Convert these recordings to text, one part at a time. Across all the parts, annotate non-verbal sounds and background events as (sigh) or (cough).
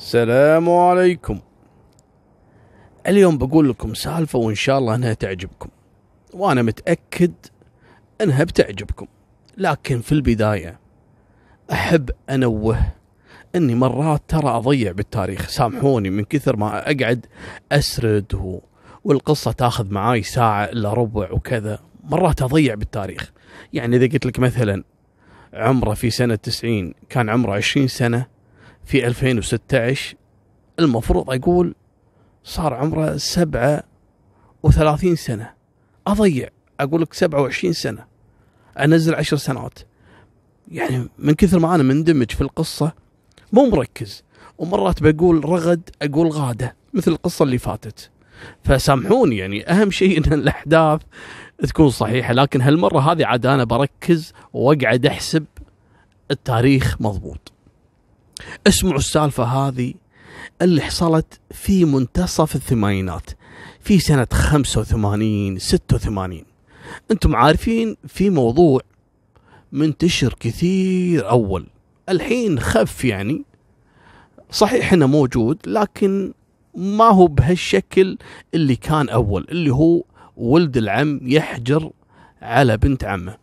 السلام عليكم. اليوم بقول لكم سالفة وإن شاء الله أنها تعجبكم. وأنا متأكد أنها بتعجبكم. لكن في البداية أحب أنوه أني مرات ترى أضيع بالتاريخ. سامحوني من كثر ما أقعد أسرد. والقصة تاخذ معاي ساعة إلا ربع وكذا مرات أضيع بالتاريخ. يعني إذا قلت لك مثلا عمره في سنة 90 كان عمره 20 سنة في 2016 المفروض أقول صار عمره 37 سنة. أضيع أقول لك 27 سنة. أنزل 10 سنوات. يعني من كثر ما أنا مندمج في القصة مو مركز. ومرات بقول رغد أقول غادة مثل القصة اللي فاتت. فسامحوني يعني أهم شيء أن الأحداث تكون صحيحة. لكن هالمرة هذه عاد أنا بركز وأقعد أحسب التاريخ مضبوط. اسمعوا السالفة هذه اللي حصلت في منتصف الثمانينات في سنة 85 86 أنتم عارفين في موضوع منتشر كثير أول. الحين خف يعني. صحيح إنه موجود لكن ما هو بهالشكل اللي كان أول اللي هو ولد العم يحجر على بنت عمه.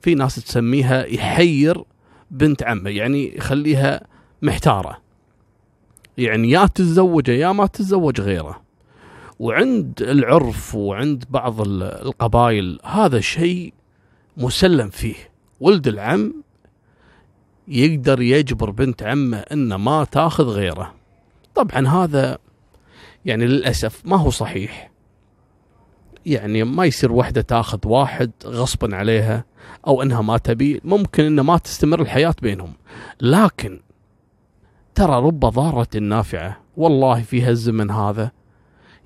في ناس تسميها يحير بنت عمه يعني يخليها محتارة. يعني يا تتزوجه يا ما تتزوج غيره. وعند العرف وعند بعض القبائل هذا شيء مسلم فيه. ولد العم يقدر يجبر بنت عمه إنه ما تاخذ غيره. طبعا هذا يعني للأسف ما هو صحيح. يعني ما يصير وحدة تاخذ واحد غصبا عليها أو إنها ما تبي. ممكن انه ما تستمر الحياة بينهم. لكن ترى رب ضارة نافعة. والله في هالزمن هذا.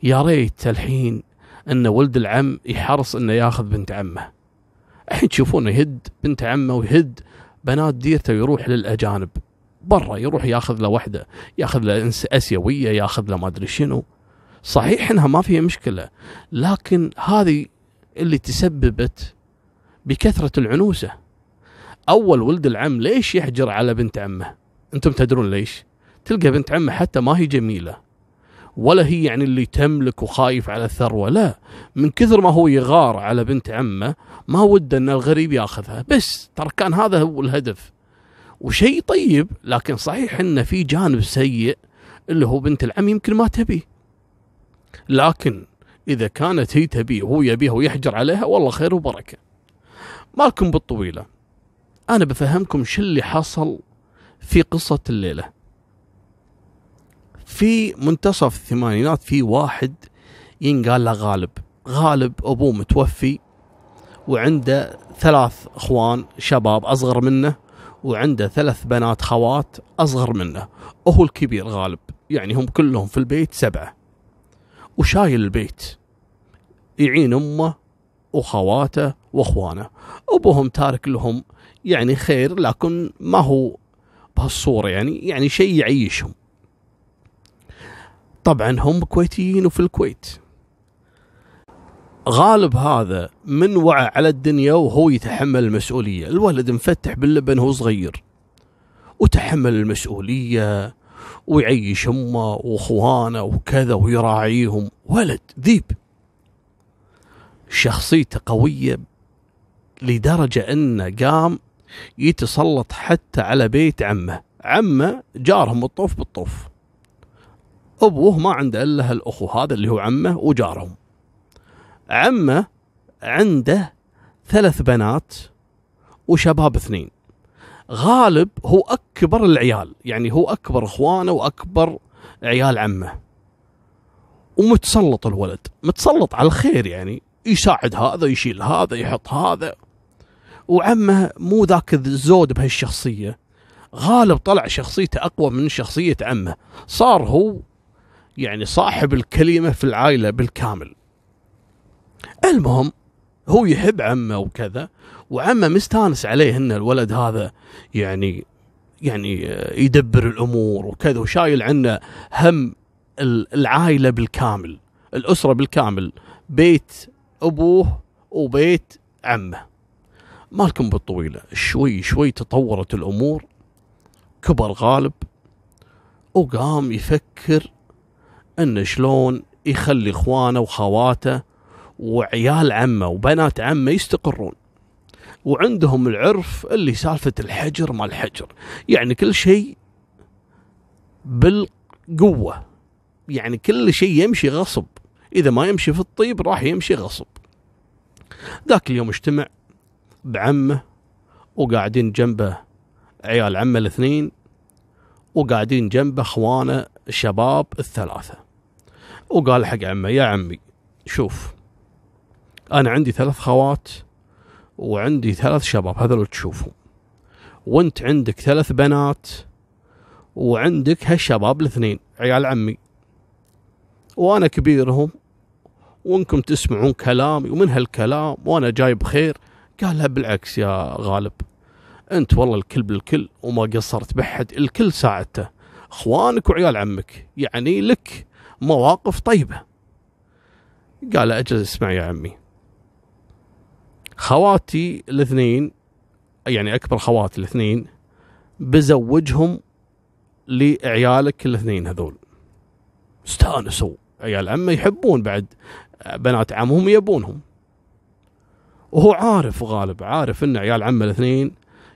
يا ريت الحين أن ولد العم يحرص أنه ياخذ بنت عمه. الحين تشوفونه يهد بنت عمه ويهد بنات ديرته ويروح للأجانب. برا يروح ياخذ له وحده ياخذ له أسيوية ياخذ له ما أدري شنو. صحيح إنها ما فيها مشكلة لكن هذه اللي تسببت بكثرة العنوسة. أول ولد العم ليش يحجر على بنت عمه؟ أنتم تدرون ليش؟ تلقى بنت عمه حتى ما هي جميلة ولا هي يعني اللي تملك وخايف على الثروة لا. من كثر ما هو يغار على بنت عمه ما وده إن الغريب ياخذها. بس ترى كان هذا هو الهدف. وشيء طيب لكن صحيح إنه في جانب سيء اللي هو بنت العم يمكن ما تبي. لكن إذا كانت هي تبيه وهو يبيها ويحجر عليها والله خير وبركة. مالكم بالطويلة. أنا بفهمكم شو اللي حصل في قصة الليلة. في منتصف الثمانينات في واحد ينقال له غالب. غالب أبوه متوفي وعنده ثلاث أخوان شباب أصغر منه وعنده ثلاث بنات خوات أصغر منه. وهو الكبير غالب يعني هم كلهم في البيت سبعة. وشايل البيت. يعين أمه وخواته وأخوانه. أبوهم تارك لهم يعني خير لكن ما هو بهالصورة يعني يعني شيء يعيشهم. طبعا هم كويتيين وفي الكويت. غالب هذا من وعى على الدنيا وهو يتحمل المسؤولية. الولد مفتح باللبن وهو صغير. وتحمل المسؤولية ويعيش أمه وأخوانه وكذا ويراعيهم. ولد ذيب. شخصيته قوية لدرجة إنه قام يتسلط حتى على بيت عمه. عمه جارهم الطوف بالطوف. أبوه ما عنده إلا الاخو هذا اللي هو عمه وجارهم. عمه عنده ثلاث بنات وشباب اثنين. غالب هو أكبر العيال يعني هو أكبر إخوانه وأكبر عيال عمه. ومتسلط الولد متسلط على الخير يعني. يساعد هذا يشيل هذا يحط هذا. وعمه مو ذاك الزود بهالشخصية. غالب طلع شخصيته أقوى من شخصية عمه. صار هو يعني صاحب الكلمة في العائلة بالكامل. المهم هو يحب عمه وكذا وعمه مستانس عليه إن الولد هذا يعني يعني يدبر الأمور وكذا وشايل عنه هم العائلة بالكامل الأسرة بالكامل بيت أبوه وبيت عمه. مالكم بالطويلة. شوي شوي تطورت الأمور. كبر غالب. وقام يفكر انه شلون يخلي إخوانه وخواته وعيال عمه وبنات عمه يستقرون. وعندهم العرف اللي سالفة الحجر ما الحجر يعني كل شيء بالقوة. يعني كل شيء يمشي غصب. إذا ما يمشي في الطيب راح يمشي غصب. ذاك اليوم اجتمع بعمه وقاعدين جنبه عيال عمه الاثنين وقاعدين جنبه اخوانه الشباب الثلاثة. وقال حق عمه يا عمي شوف أنا عندي ثلاث خوات وعندي ثلاث شباب هذول تشوفهم وأنت عندك ثلاث بنات وعندك هالشباب الاثنين عيال عمي. وأنا كبيرهم وأنكم تسمعون كلامي ومن هالكلام وأنا جايب خير قال لا بالعكس يا غالب أنت والله الكل بالكل وما قصرت بحد الكل ساعدته. أخوانك وعيال عمك يعني لك مواقف طيبة. قال أجل اسمع يا عمي. خواتي الاثنين يعني أكبر خواتي الاثنين بزوجهم لعيالك الاثنين هذول. استانسوا عيال عمه يحبون بعد بنات عمهم يبونهم. وهو عارف غالب عارف إن عيال عمه الاثنين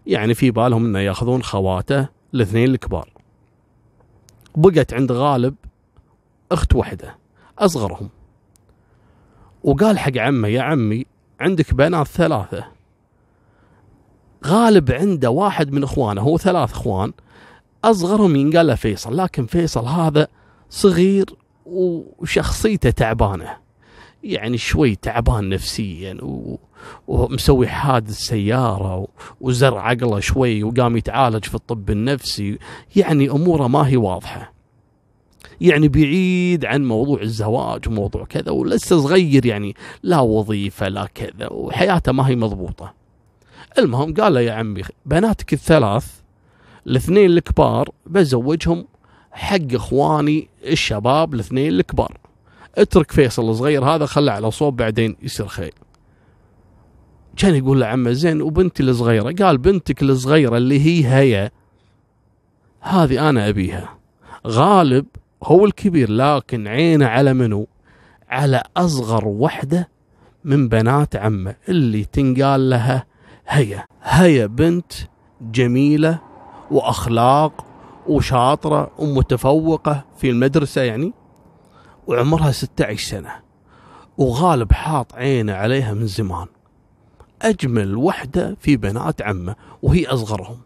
يعني في بالهم إنه يأخذون خواته الاثنين الكبار. بقت عند غالب أخت واحدة أصغرهم. وقال حق عمه يا عمي عندك بنات ثلاثة. غالب عنده واحد من إخوانه هو ثلاث إخوان. أصغرهم ينقال له فيصل لكن فيصل هذا صغير وشخصيته تعبانة. يعني شوي تعبان نفسيا و... ومسوي حادث سيارة وزر عقله شوي وقام يتعالج في الطب النفسي. يعني أموره ما هي واضحة. يعني بعيد عن موضوع الزواج وموضوع كذا ولسه صغير يعني لا وظيفة لا كذا وحياته ما هي مضبوطة. المهم قال له يا عمي بناتك الثلاث الاثنين الكبار بزوجهم حق إخواني الشباب الاثنين الكبار. اترك فيصل الصغير هذا خله على صوب بعدين يصير خير. كان يقول له عمه زين وبنتي الصغيرة؟ قال بنتك الصغيرة اللي هي هي هذه أنا أبيها. غالب هو الكبير لكن عينه على منو؟ على أصغر وحدة من بنات عمه اللي تنقال لها هيا هيا بنت جميلة وأخلاق وشاطرة ومتفوقة في المدرسة يعني. وعمرها 16 سنة وغالب حاط عينه عليها من زمان. أجمل وحدة في بنات عمه وهي أصغرهم.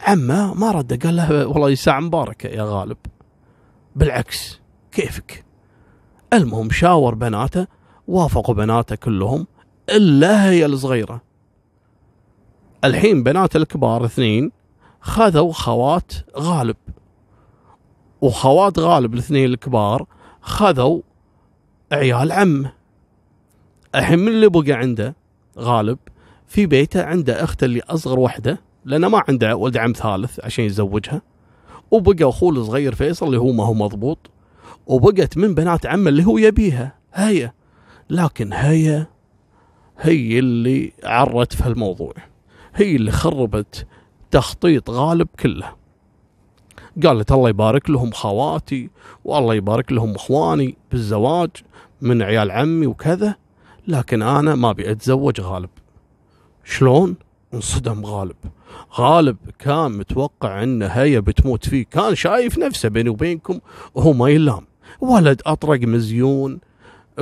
عمه ما رد قال له والله ساعة مباركة يا غالب. بالعكس كيفك؟ المهم شاور بناته وافقوا بناته كلهم إلا هي الصغيرة. الحين بنات الكبار اثنين خذوا خوات غالب. وخوات غالب الاثنين الكبار خذوا عيال عمه. الحين من اللي بقى عنده غالب؟ في بيته عنده اخته اللي أصغر وحدة لأنه ما عنده ولد عم ثالث عشان يتزوجها. وبقى أخوه الصغير فيصل اللي هو ما هو مضبوط. وبقت من بنات عمه اللي هو يبيها هي. لكن هي هي اللي عرت في الموضوع. هي اللي خربت تخطيط غالب كله. قالت الله يبارك لهم خواتي والله يبارك لهم إخواني بالزواج من عيال عمي وكذا لكن أنا ما أبي أتزوج غالب. شلون؟ انصدم غالب. غالب كان متوقع إن هي بتموت فيه. كان شايف نفسه بيني وبينكم وهو ما يلام. ولد أطرق مزيون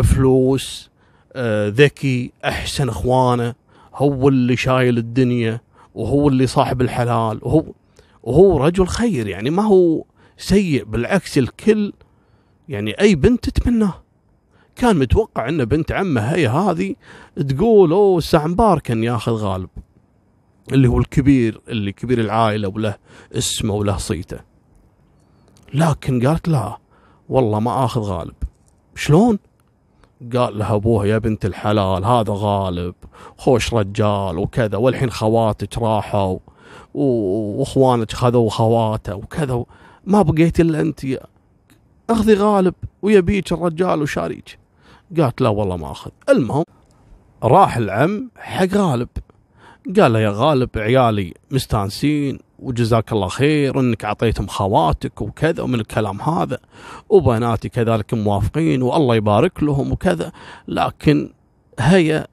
فلوس آه ذكي أحسن إخوانه هو اللي شايل الدنيا وهو اللي صاحب الحلال وهو وهو رجل خير يعني ما هو سيء بالعكس الكل يعني أي بنت تتمناه. كان متوقع إن بنت عمه هي هذه تقول أوه السعنبار كان ياخذ غالب اللي هو الكبير اللي كبير العائلة وله اسمه وله صيته. لكن قالت لا والله ما آخذ غالب. شلون؟ قال لها ابوها يا بنت الحلال هذا غالب خوش رجال وكذا والحين خواتك راحوا. وإخوانك خذوا خواته وكذا ما بقيت إلا أنت أخذي غالب ويبيك الرجال وشاريك. قالت لا والله ما أخذ. المهم راح العم حق غالب. قال له يا غالب عيالي مستانسين وجزاك الله خير إنك أعطيتهم خواتك وكذا ومن الكلام هذا وبناتي كذلك موافقين والله يبارك لهم وكذا. لكن هي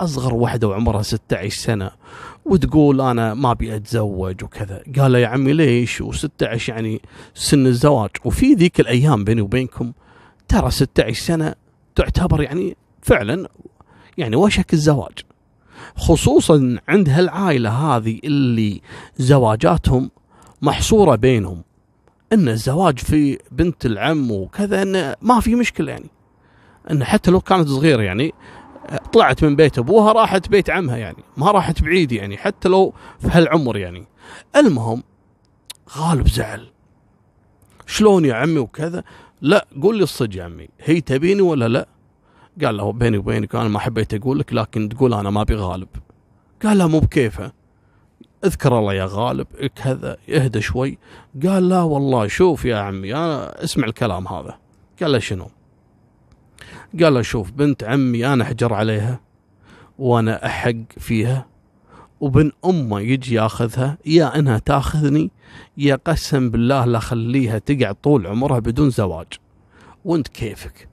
أصغر واحدة وعمرها 16 سنة وتقول أنا ما أبي أتزوج وكذا. قال له يا عمي ليش؟ و16 يعني سن الزواج. وفي ذيك الأيام بيني وبينكم ترى 16 سنة تعتبر يعني فعلا يعني وشك الزواج. خصوصا عند هالعائلة هذه اللي زواجاتهم محصورة بينهم. إن الزواج في بنت العم وكذا انه ما في مشكلة يعني. إن حتى لو كانت صغيرة يعني طلعت من بيت أبوها راحت بيت عمها يعني. ما راحت بعيد يعني حتى لو في هالعمر يعني. المهم غالب زعل. شلون يا عمي وكذا؟ لا قول لي الصدق يا عمي. هي تبيني ولا لا؟ قال له بيني وبينك أنا ما حبيت أقول لك لكن تقول أنا ما أبي غالب. قال له مو بكيفه. اذكر الله يا غالب كذا اهدى شوي. قال لا والله شوف يا عمي أنا أسمع الكلام هذا. قال له شنو؟ قال له شوف بنت عمي أنا أحجر عليها وأنا أحق فيها وبن أمه يجي ياخذها يا إنها تاخذني يا قسم بالله لا خليها تقعد طول عمرها بدون زواج. وأنت كيفك؟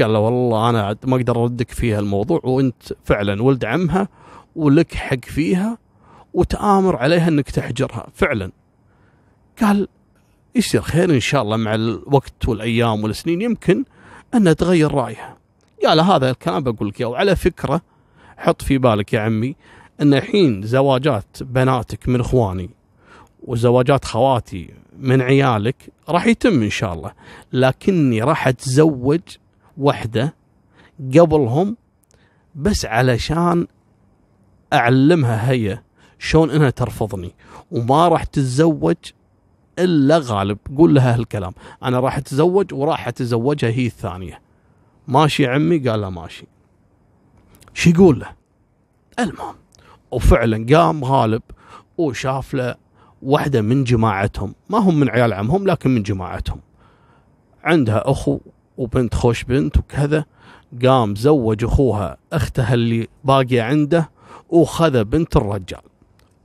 قال له والله أنا ما أقدر أردك فيها الموضوع وأنت فعلا ولد عمها ولك حق فيها وتآمر عليها إنك تحجرها فعلا. قال يصير خير إن شاء الله مع الوقت والأيام والسنين؟ يمكن انها تغير رأيها. قال هذا الكلام بقول لك وعلى فكرة حط في بالك يا عمي أن الحين زواجات بناتك من إخواني وزواجات خواتي من عيالك راح يتم إن شاء الله. لكني راح أتزوج وحدة قبلهم بس علشان أعلمها هي شلون إنها ترفضني وما راح تتزوج إلا غالب قول لها هالكلام. أنا راح أتزوج وراح أتزوجها هي الثانية. ماشي عمي؟ قال له ماشي. شو يقول له؟ المهم وفعلا قام غالب وشاف له واحدة من جماعتهم. ما هم من عيال عمهم لكن من جماعتهم. عندها أخو وبنت خوش بنت وكذا. قام زوج أخوها أختها اللي باقية عنده وخذ بنت الرجال.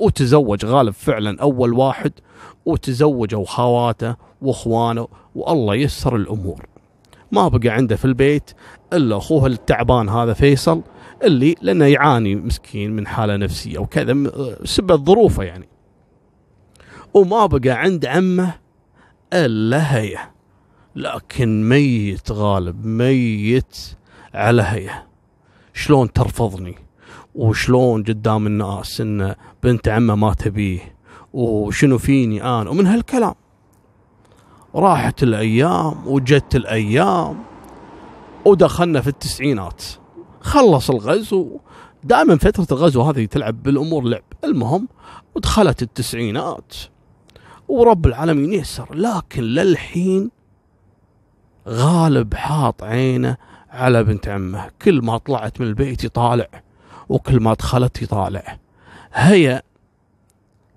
وتزوج غالب فعلا أول واحد وتزوجوا خواته وإخوانه والله يسر الأمور. ما بقى عنده في البيت إلا أخوه التعبان هذا فيصل اللي لأنه يعاني مسكين من حالة نفسية وكذا بسبب ظروفه يعني. وما بقى عند عمه إلا هي. لكن ميت غالب ميت على هي. شلون ترفضني؟ وشلون قدام الناس إن بنت عمه ما تبيه وشنو فيني أنا؟ ومن هالكلام. راحت الأيام وجت الأيام ودخلنا في التسعينات. خلص الغزو. دائما فترة الغزو هذه تلعب بالأمور لعب. المهم ودخلت التسعينات. ورب العالمين يسر لكن للحين غالب حاط عينه على بنت عمه. كل ما طلعت من البيت يطالع. وكل ما دخلت يطالع. هي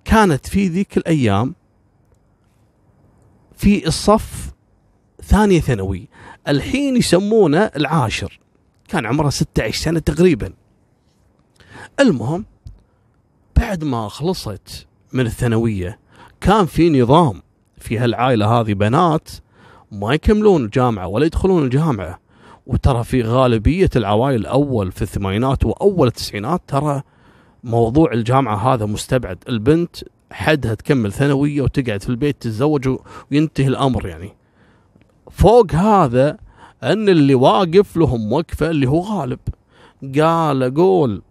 كانت في ذيك الأيام في الصف ثانية ثانوي. الحين يسمونه العاشر. كان عمره 16 سنة تقريبا. المهم بعد ما خلصت من الثانوية كان في نظام في هالعائلة هذه بنات ما يكملون الجامعة ولا يدخلون الجامعة. وترى في غالبية العوائل اول في الثمانينات وأول التسعينات ترى موضوع الجامعة هذا مستبعد. البنت حدها تكمل ثانوية وتقعد في البيت تتزوج وينتهي الأمر يعني. فوق هذا أن اللي واقف لهم وقفة اللي هو غالب. قال قول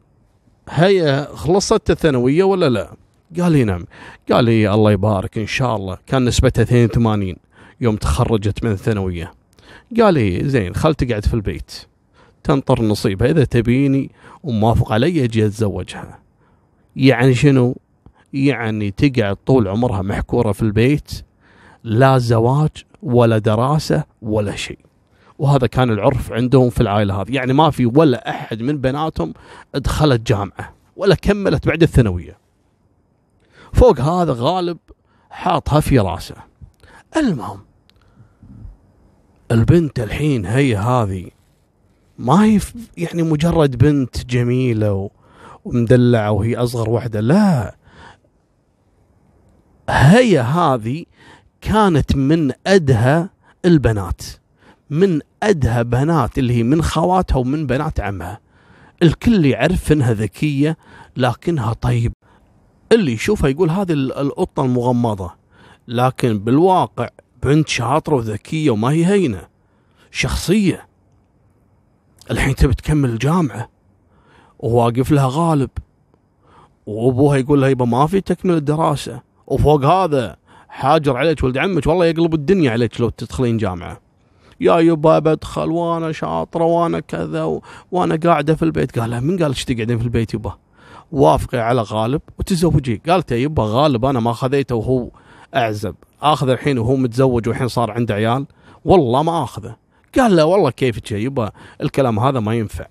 هي خلصت الثانوية ولا لا؟ قال لي نعم. قال لي الله يبارك إن شاء الله. كان نسبتها 82 يوم تخرجت من الثانوية. قال لي زين خل تقعد في البيت. تنطر نصيبها إذا تبيني وموافق علي أجي أتزوجها. يعني شنو؟ يعني تقعد طول عمرها محكورة في البيت لا زواج ولا دراسة ولا شيء. وهذا كان العرف عندهم في العائلة هذه. يعني ما في ولا أحد من بناتهم دخلت جامعة ولا كملت بعد الثانوية. فوق هذا غالب حاطها في راسه. المهم البنت الحين هي هذه ما هي يعني مجرد بنت جميلة ومدلعة وهي أصغر واحدة لا. هي هذه كانت من أدهى البنات من أدهى بنات اللي هي من خواتها ومن بنات عمها. الكل يعرف إنها ذكية لكنها طيب. اللي يشوفها يقول هذه القطة المغمضة لكن بالواقع بنت شاطرة وذكية وما هي هينة. شخصية. الحين تبي تكمل الجامعة. وواقف لها غالب. وأبوها يقول لها يبا ما في تكمل الدراسة. وفوق هذا حاجر عليك ولد عمك. والله يقلب الدنيا عليك لو تدخلين جامعة. يا يبا بدخل وأنا شاطرة وأنا كذا و... وأنا قاعدة في البيت. قال لها من قال لك تقعدين في البيت يبا؟ وافقي على غالب وتزوجي. قالت يا يبا غالب أنا ما خذيته وهو أعزب. آخذ الحين وهو متزوج والحين صار عنده عيال. والله ما آخذه. قال له والله كيفك يا يبا الكلام هذا ما ينفع.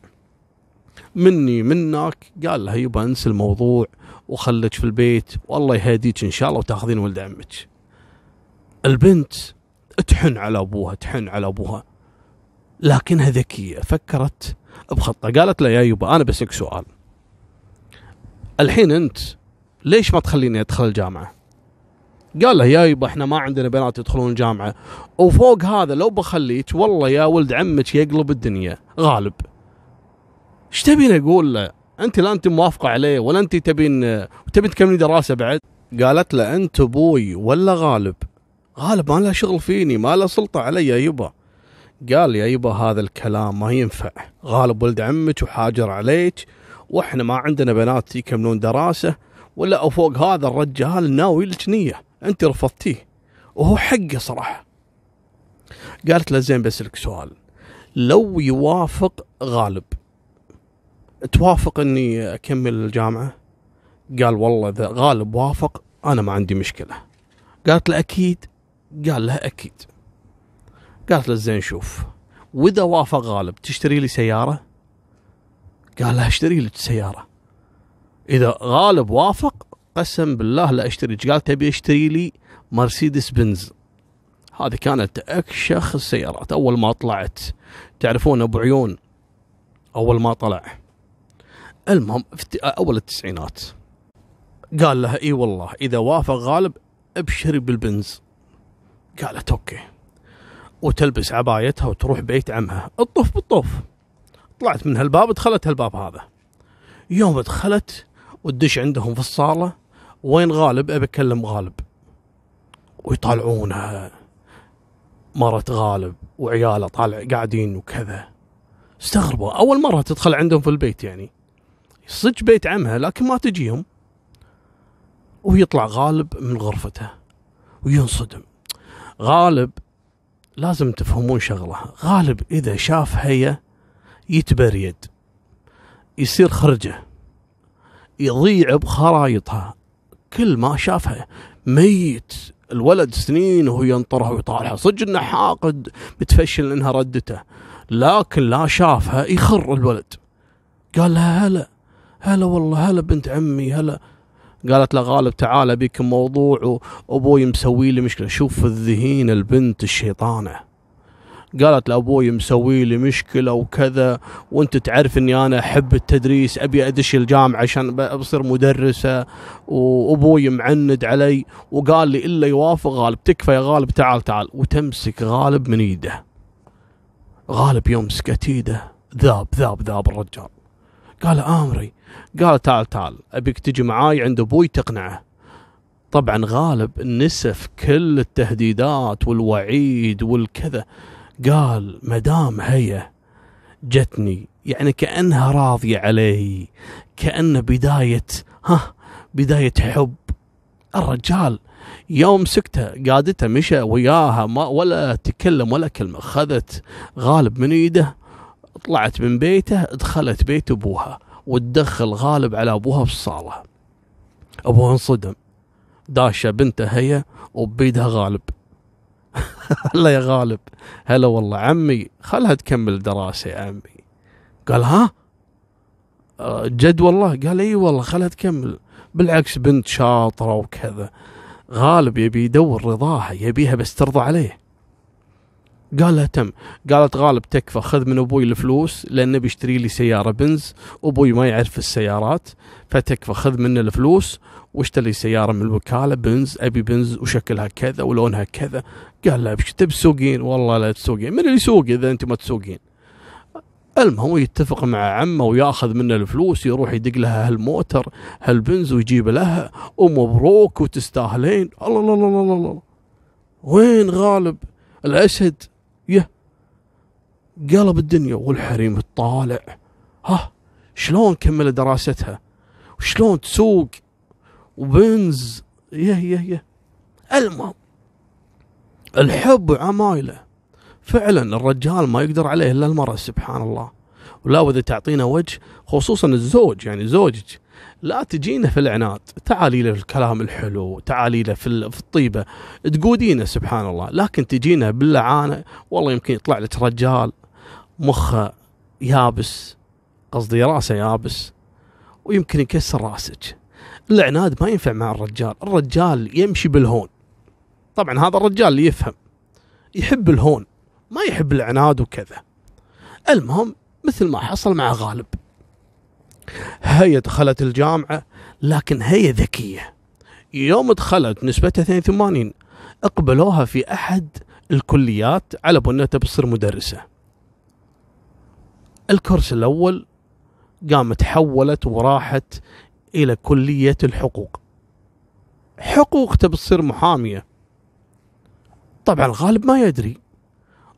مني منك. قال له يبا انسى الموضوع وخلك في البيت. والله يهديك إن شاء الله وتأخذين ولد عمك. البنت تحن على أبوها تحن على أبوها. لكنها ذكية فكرت بخطة. قالت له يا يبا أنا بسألك سؤال. الحين أنت ليش ما تخليني أدخل الجامعة؟ قال له يا يبا إحنا ما عندنا بنات يدخلون الجامعة وفوق هذا لو بخليك والله يا ولد عمك يقلب الدنيا. غالب. إيش تبين أقول له؟ أنت لا أنت موافقة عليه ولا أنت تبين تبين تكملي دراسة بعد؟ قالت له أنت أبوي ولا غالب؟ غالب ما له شغل فيني ما له سلطة علي يا يبا. قال يا يبا هذا الكلام ما ينفع. غالب ولد عمك وحاجر عليك وإحنا ما عندنا بنات يكملون دراسة ولا فوق هذا الرجال ناوي لك نية. انت رفضتيه. وهو حقه صراحة. قالت له زين بسألك سؤال. لو يوافق غالب. توافق اني اكمل الجامعة؟ قال والله إذا غالب وافق أنا ما عندي مشكلة. قالت له أكيد؟ قال لها أكيد. قالت له زين شوف وإذا وافق غالب تشتري لي سيارة؟ قال لها أشتري لك سيارة. إذا غالب وافق قسم بالله لا اشتري. قال؟ تبي اشتري لي مرسيدس بنز. هذه كانت أكشخ السيارات. أول ما طلعت تعرفون أبو عيون؟ أول ما طلع. المهم في أول التسعينات. قال لها إي والله إذا وافق غالب أبشري بالبنز. قالت okay. وتلبس عبايتها وتروح بيت عمها. الطف بالطف طلعت من هالباب دخلت هالباب هذا. يوم دخلت وتدش عندهم في الصالة وين غالب؟ أبي أكلم غالب. ويطالعونها مرت غالب وعياله طالع قاعدين وكذا. استغربوا. أول مرة تدخل عندهم في البيت يعني. صدق بيت عمها لكن ما تجيهم. ويطلع غالب من غرفته وينصدم. غالب لازم تفهمون شغلة. غالب إذا شاف هي يتبريد. يصير خرجة. يضيع بخرايطها كل ما شافها ميت. الولد سنين وهو ينطرها ويطالعها. صدق إنه حاقد متفشل إنها ردته. لكن لا شافها يخر الولد. قال لها هلا هلا والله هلا بنت عمي هلا. قالت له غالب تعال ابيك موضوع وابوي مسوي لي مشكلة. شوف الذهين البنت الشيطانة. قالت لابوي مسوي لي مشكلة وكذا وأنت تعرف إني أنا أحب التدريس أبي أدش الجامعة عشان بصير مدرسة وأبوي معند علي وقال لي إلا يوافق غالب تكفى يا غالب تعال تعال. وتمسك غالب من إيده. غالب يوم مسكت إيده ذاب ذاب ذاب الرجال. قال آمري. قال تعال تعال. أبيك تجي معاي عند أبوي تقنعه. طبعا غالب نسف كل التهديدات والوعيد والكذا. قال مدام هي جتني يعني كأنها راضية علي كأن بداية ها بداية حب. الرجال يوم سكته قادته مشى وياها ما ولا تكلم ولا كلمة خذت غالب من ايده طلعت من بيته دخلت بيت أبوها وتدخل غالب على أبوها بالصالة أبوها انصدم داشة بنته هي وبيدها غالب. (laughs) هلا يا غالب. هلا والله. عمي خلها تكمل دراسة يا عمي. قال ها؟ آه، جد والله؟ قال إي والله خلها تكمل. بالعكس بنت شاطرة وكذا. غالب يبي يدور رضاها يبيها بس ترضى عليه. قال لها تم. قالت غالب تكفى خذ من أبوي الفلوس لأنه بيشتري لي سيارة بنز أبوي ما يعرف السيارات فتكفى خذ منه الفلوس واشتري سيارة من الوكالة بنز أبي بنز وشكلها كذا ولونها كذا. قال لها إيش تسوقين؟ والله لا تسوقين. من اللي يسوق إذا انت ما تسوقين؟ المهم يتفق مع عمه ويأخذ منه الفلوس يروح يدق لها هالموتر هالبنز ويجيب لها. ومبروك وتستاهلين. الله الله الله الله. وين غالب؟ الاسد قلب الدنيا والحريم الطالع. ها شلون كمل دراستها؟ وشلون تسوق؟ وبنز. يه يه يه المهم الحب وعمايله فعلا الرجال ما يقدر عليه إلا المرأة سبحان الله. ولا واذا تعطينا وجه خصوصا الزوج يعني زوجك. لا تجينا في العناد. تعالي له في الكلام الحلو تعالي له في في الطيبة. تقودينا سبحان الله. لكن تجينا باللعانة والله يمكن يطلع لك رجال. مخه يابس قصدي راسه يابس ويمكن يكسر راسك. العناد ما ينفع مع الرجال الرجال يمشي بالهون. طبعا هذا الرجال اللي يفهم يحب الهون ما يحب العناد وكذا. المهم مثل ما حصل مع غالب. هي دخلت الجامعة لكن هي ذكية. يوم دخلت نسبتها 82 اقبلوها في أحد الكليات على بنية بتصير مدرسة. الكورس الأول قامت حولت وراحت إلى كلية الحقوق. حقوق تبي تصير محامية. طبعا غالب ما يدري.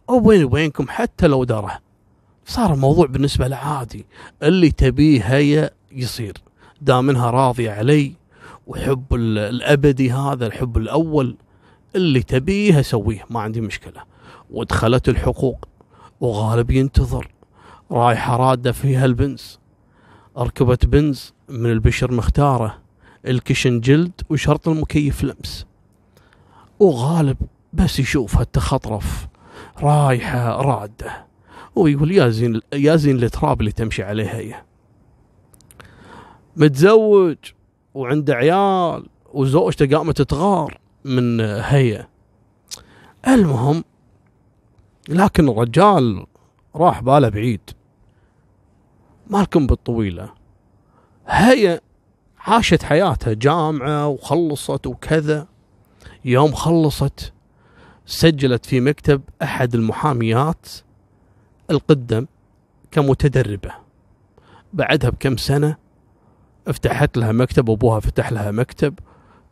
وبيني وبينكم حتى لو دره صار الموضوع بالنسبة له عادي اللي تبيه هي يصير. دام إنها راضية علي وحب الأبدي هذا الحب الأول اللي تبيه أسويه ما عندي مشكلة. ودخلت الحقوق. وغالب ينتظر. رايحة رادة فيها البنز ركبت بنز من البشر مختارة الكشن جلد وشرط المكيف لمس. وغالب بس يشوفها التخطرف رايحة رادة. ويقول يا زين يا زين التراب اللي تمشي عليه هي. متزوج وعنده عيال وزوجته قامت تغار من هي المهم لكن الرجال راح باله بعيد. مالكم بالطويلة. هي عاشت حياتها جامعة وخلصت وكذا. يوم خلصت سجلت في مكتب أحد المحاميات القدم كمتدربة. بعدها بكم سنة افتحت لها مكتب أبوها فتح لها مكتب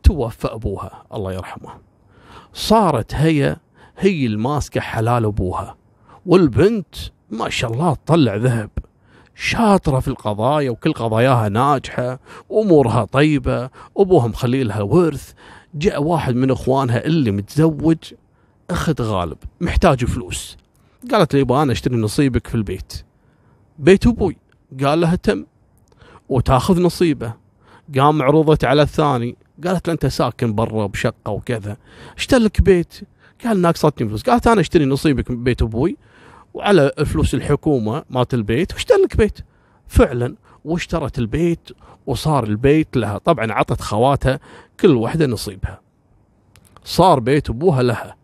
توفى أبوها الله يرحمه. صارت هي هي الماسكة حلال أبوها. والبنت ما شاء الله تطلع ذهب. شاطرة في القضايا وكل قضاياها ناجحة أمورها طيبة أبوها مخلي لها ورث جاء واحد من إخوانها اللي متزوج أخذ غالب محتاج فلوس. قالت لي يبغى أنا أشتري نصيبك في البيت. بيت أبوي. قال لها تم. وتأخذ نصيبه. قام عرضت على الثاني. قالت له أنت ساكن برا بشقة وكذا. أشتري لك بيت. قال ناقصتني فلوس. قالت أنا أشتري نصيبك من بيت أبوي. وعلى فلوس الحكومة مالت البيت واشتري لك بيت. فعلا واشترت البيت وصار البيت لها. طبعا عطت خواتها كل واحدة نصيبها. صار بيت أبوها لها.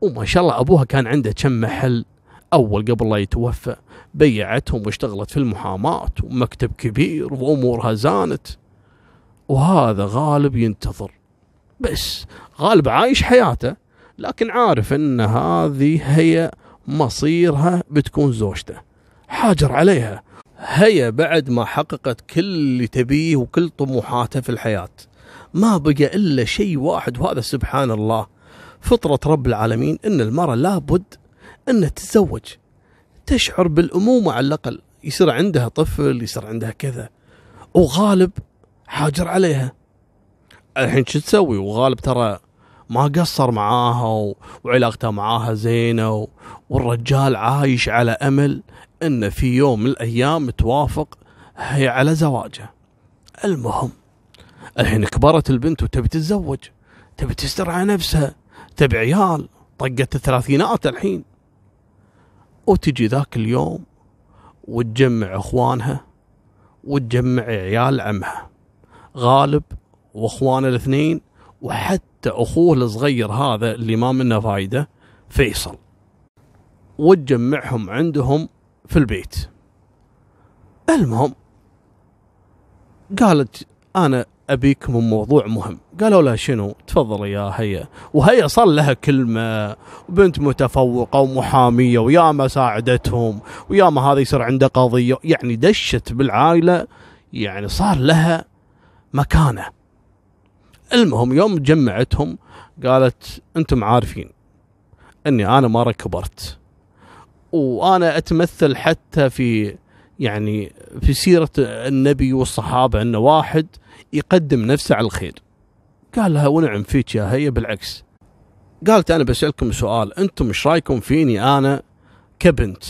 وما شاء الله أبوها كان عنده كم محل أول قبل لا يتوفى. بيعتهم واشتغلت في المحاماة ومكتب كبير وأمورها زانت. وهذا غالب ينتظر. بس غالب عايش حياته لكن عارف إن هذه هي مصيرها بتكون زوجته. حاجر عليها. هي بعد ما حققت كل اللي تبيه وكل طموحاتها في الحياة. ما بقى إلا شيء واحد وهذا سبحان الله. فطرة رب العالمين أن المرأة لابد أن تتزوج. تشعر بالأمومة على الأقل. يصير عندها طفل يصير عندها كذا. وغالب حاجر عليها. الحين شو تسوي؟ وغالب ترى ما قصر معاها وعلاقتها معاها زينة والرجال عايش على أمل أن في يوم من الأيام توافق هي على زواجه. المهم الحين كبرت البنت وتبي تتزوج تبي تستر على نفسها تبي عيال طقت الثلاثينات الحين. وتجي ذاك اليوم وتجمع أخوانها وتجمع عيال عمها غالب واخوانه الاثنين وحتى أخوه الصغير هذا اللي ما منه فايدة فيصل. وتجمعهم عندهم في البيت. المهم قالت أنا أبيكم موضوع مهم. قالوا لها شنو؟ تفضل يا هيا. وهي صار لها كلمة وبنت متفوقة ومحامية ويا ما ساعدتهم ويا ما هذا يصير عنده قضية. يعني دشت بالعائلة يعني صار لها مكانة. المهم يوم جمعتهم قالت أنتم عارفين إني أنا مره كبرت وأنا أتمثل حتى في يعني في سيرة النبي والصحابة إنه واحد يقدم نفسه على الخير. قال لها ونعم فيك يا هي بالعكس. قالت أنا بسألكم سؤال أنتم إيش رأيكم فيني أنا كبنت؟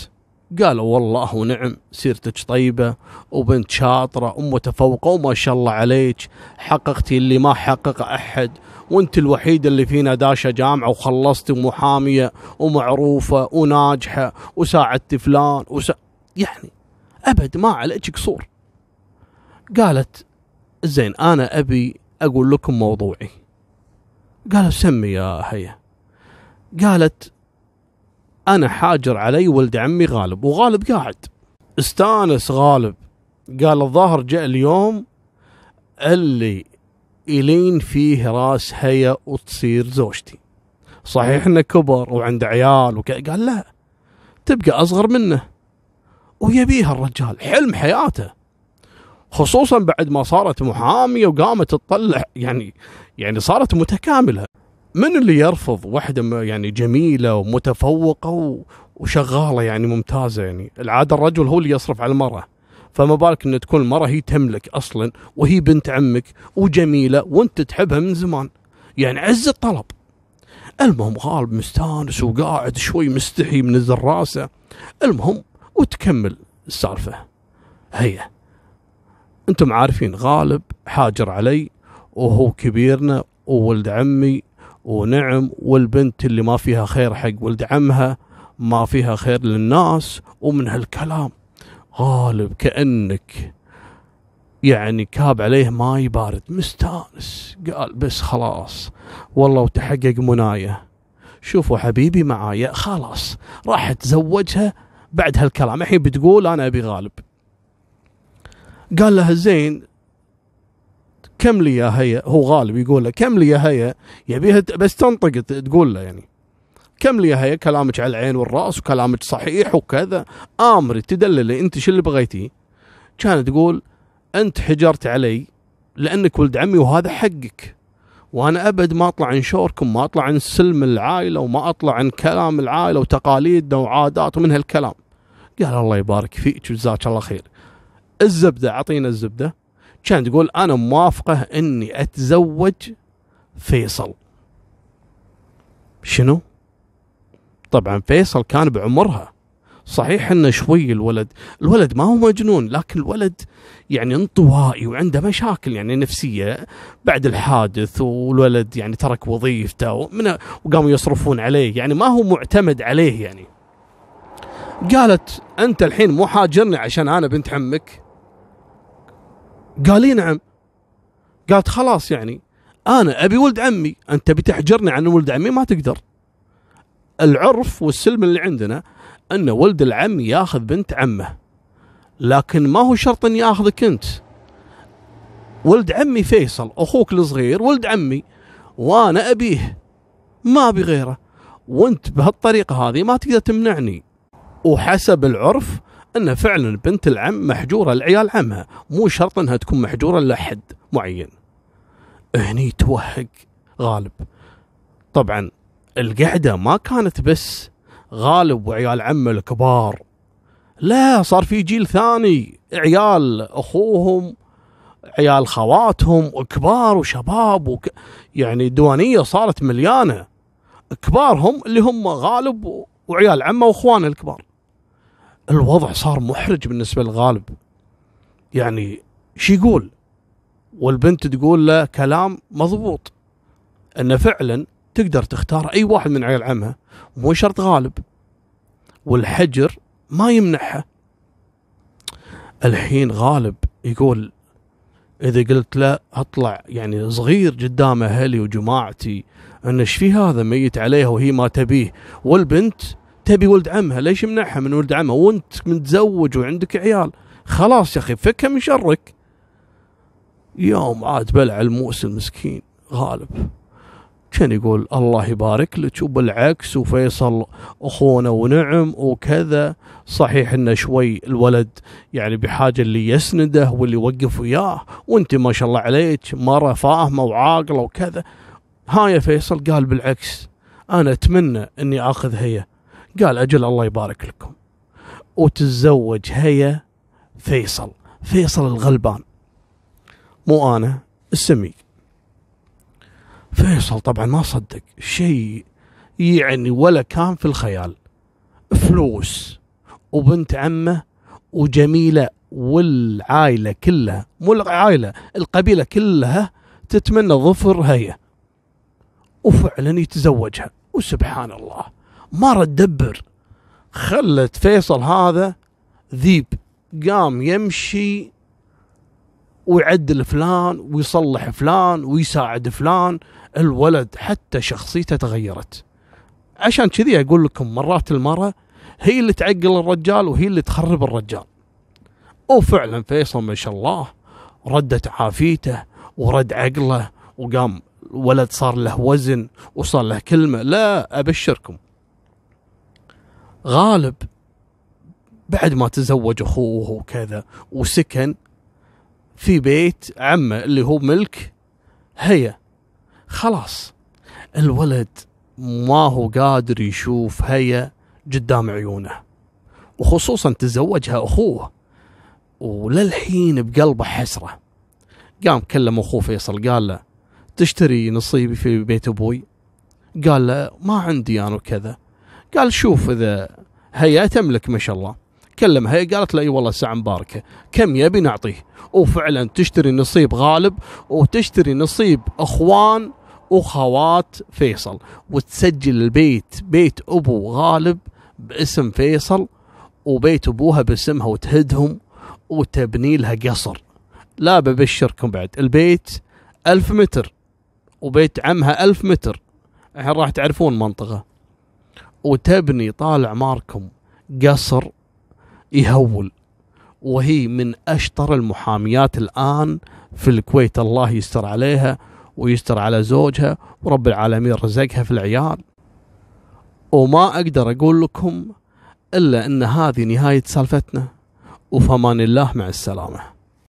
قالوا والله ونعم سيرتك طيبة وبنت شاطرة ومتفوقة وما شاء الله عليك. حققتي اللي ما حقق أحد. وأنت الوحيدة اللي فينا داشة جامعة وخلصتي ومحامية ومعروفة وناجحة وساعدتي فلان وسا... يعني أبد ما عليك قصور. قالت زين أنا أبي أقول لكم موضوعي. قالوا سمي يا هيا. قالت أنا حاجر علي ولد عمي غالب وغالب قاعد. استانس غالب. قال الظاهر جاء اليوم اللي يلين فيه راس هيا وتصير زوجتي. صحيح إنه كبر وعنده عيال وك... قال لا تبقى أصغر منه. ويبيها الرجال حلم حياته. خصوصا بعد ما صارت محامية وقامت تطلع يعني يعني صارت متكاملة. من اللي يرفض واحدة يعني جميلة ومتفوقة وشغالة يعني ممتازة يعني؟ العادة الرجل هو اللي يصرف على المرأة. فما بالك إن تكون المرأة هي تملك أصلا وهي بنت عمك وجميلة وأنت تحبها من زمان. يعني عز الطلب. المهم غالب مستانس وقاعد شوي مستحي منزل راسه المهم وتكمل السالفة. هيا. أنتم عارفين غالب حاجر علي وهو كبيرنا وولد عمي ونعم والبنت اللي ما فيها خير حق ولد عمها ما فيها خير للناس ومن هالكلام غالب كأنك يعني كاب عليه ماي بارد مستانس قال بس خلاص والله وتحقق منايا. شوفوا حبيبي معايا خلاص راح أتزوجها بعد هالكلام. الحين بتقول أنا أبي غالب. قال لها زين كم لي يا هيا؟ هو غالب يقول له كم لي يا هيا؟ يبيها بس تنطق تقول له يعني كم لي يا هيا؟ كلامك على العين والرأس وكلامك صحيح وكذا. آمري تدللي أنت شو اللي بغيتيه كانت تقول أنت حجرت علي لأنك ولد عمي وهذا حقك وأنا أبد ما أطلع عن شوركم ما أطلع عن سلم العائلة وما أطلع عن كلام العائلة وتقاليدنا وعادات ومن هالكلام. قال الله يبارك فيك وجزاك الله خير. الزبدة أعطينا الزبدة. كانت تقول أنا موافقة إني أتزوج فيصل. شنو؟ طبعا فيصل كان بعمرها. صحيح إنه شوي الولد الولد ما هو مجنون لكن الولد يعني انطوائي وعنده مشاكل يعني نفسية بعد الحادث والولد يعني ترك وظيفته ومن وقاموا يصرفون عليه يعني ما هو معتمد عليه يعني. قالت أنت الحين مو حاجرني عشان أنا بنت عمك؟ قال لي نعم. قالت خلاص يعني. أنا أبي ولد عمي. أنت بتحجرني عن ولد عمي ما تقدر. العرف والسلم اللي عندنا أن ولد العم ياخذ بنت عمه. لكن ما هو شرط إني آخذك أنت. ولد عمي فيصل أخوك الصغير ولد عمي وأنا أبيه. ما أبي غيره. وأنت بهالطريقة هذه ما تقدر تمنعني. وحسب العرف أن فعلا بنت العم محجورة لعيال عمها. مو شرط أنها تكون محجورة لحد معين. هني توهق غالب. طبعا القعدة ما كانت بس غالب وعيال عمه الكبار. لا صار في جيل ثاني. عيال أخوهم عيال خواتهم وكبار وشباب وك... يعني الديوانيه صارت مليانة. كبارهم اللي هم غالب وعيال عمه وإخوانه الكبار. الوضع صار محرج بالنسبة للغالب. يعني شو يقول؟ والبنت تقول له كلام مضبوط. انه فعلا تقدر تختار أي واحد من عيال عمها مو شرط غالب. والحجر ما يمنعها الحين غالب يقول إذا قلت له أطلع يعني صغير قدام أهلي وجماعتي إن إيش في هذا ميت عليها وهي ما تبيه؟ والبنت تبي ولد عمها ليش منعها من ولد عمها؟ وانت متزوج وعندك عيال. خلاص يا أخي فكها من شرك. يوم عاد بلع الموس المسكين غالب. كان يقول؟ الله يبارك لك وبالعكس وفيصل أخونا ونعم وكذا. صحيح انه شوي الولد يعني بحاجة اللي يسنده واللي يوقف وياه وانت ما شاء الله عليك مرة فاهمة وعاقلة وكذا. ها يا فيصل قال بالعكس أنا أتمنى إني آخذ هي. قال أجل الله يبارك لكم. وتتزوج هي فيصل. فيصل الغلبان. مو أنا السمي فيصل طبعا ما صدق شيء يعني ولا كان في الخيال. فلوس وبنت عمه وجميلة والعائلة كلها مو العائلة القبيلة كلها تتمنى ظفر هي وفعلا يتزوجها. وسبحان الله. ما رد دبر. خلت فيصل هذا ذيب قام يمشي ويعدل فلان ويصلح فلان ويساعد فلان. الولد حتى شخصيته تغيرت. عشان كذي أقول لكم مرات المراه هي اللي تعقل الرجال وهي اللي تخرب الرجال. وفعلا فيصل ما شاء الله ردت عافيته ورد عقله وقام ولد صار له وزن وصار له كلمة. لا أبشركم. غالب بعد ما تزوج أخوه وكذا وسكن في بيت عمه اللي هو ملك هي. خلاص الولد ما هو قادر يشوف هي قدام عيونه وخصوصا تزوجها أخوه وللحين بقلبه حسرة. قام كلم أخوه فيصل قال له تشتري نصيبي في بيت أبوي؟ قال له ما عندي أنا وكذا. قال شوف إذا هي تملك ما شاء الله. كلم هي قالت له إي والله ساعه مباركة. كم يبي نعطيه؟ وفعلا تشتري نصيب غالب وتشتري نصيب أخوان وخوات فيصل. وتسجل البيت بيت أبو غالب باسم فيصل وبيت أبوها باسمها وتهدهم وتبني لها قصر. لا ببشركم بعد. البيت ألف متر وبيت عمها ألف متر. الحين راح تعرفون منطقة. وتبني طال عماركم قصر يهول. وهي من أشطر المحاميات الآن في الكويت. الله يستر عليها ويستر على زوجها ورب العالمين رزقها في العيال. وما أقدر أقول لكم إلا أن هذه نهاية سالفتنا. وفمان الله مع السلامة.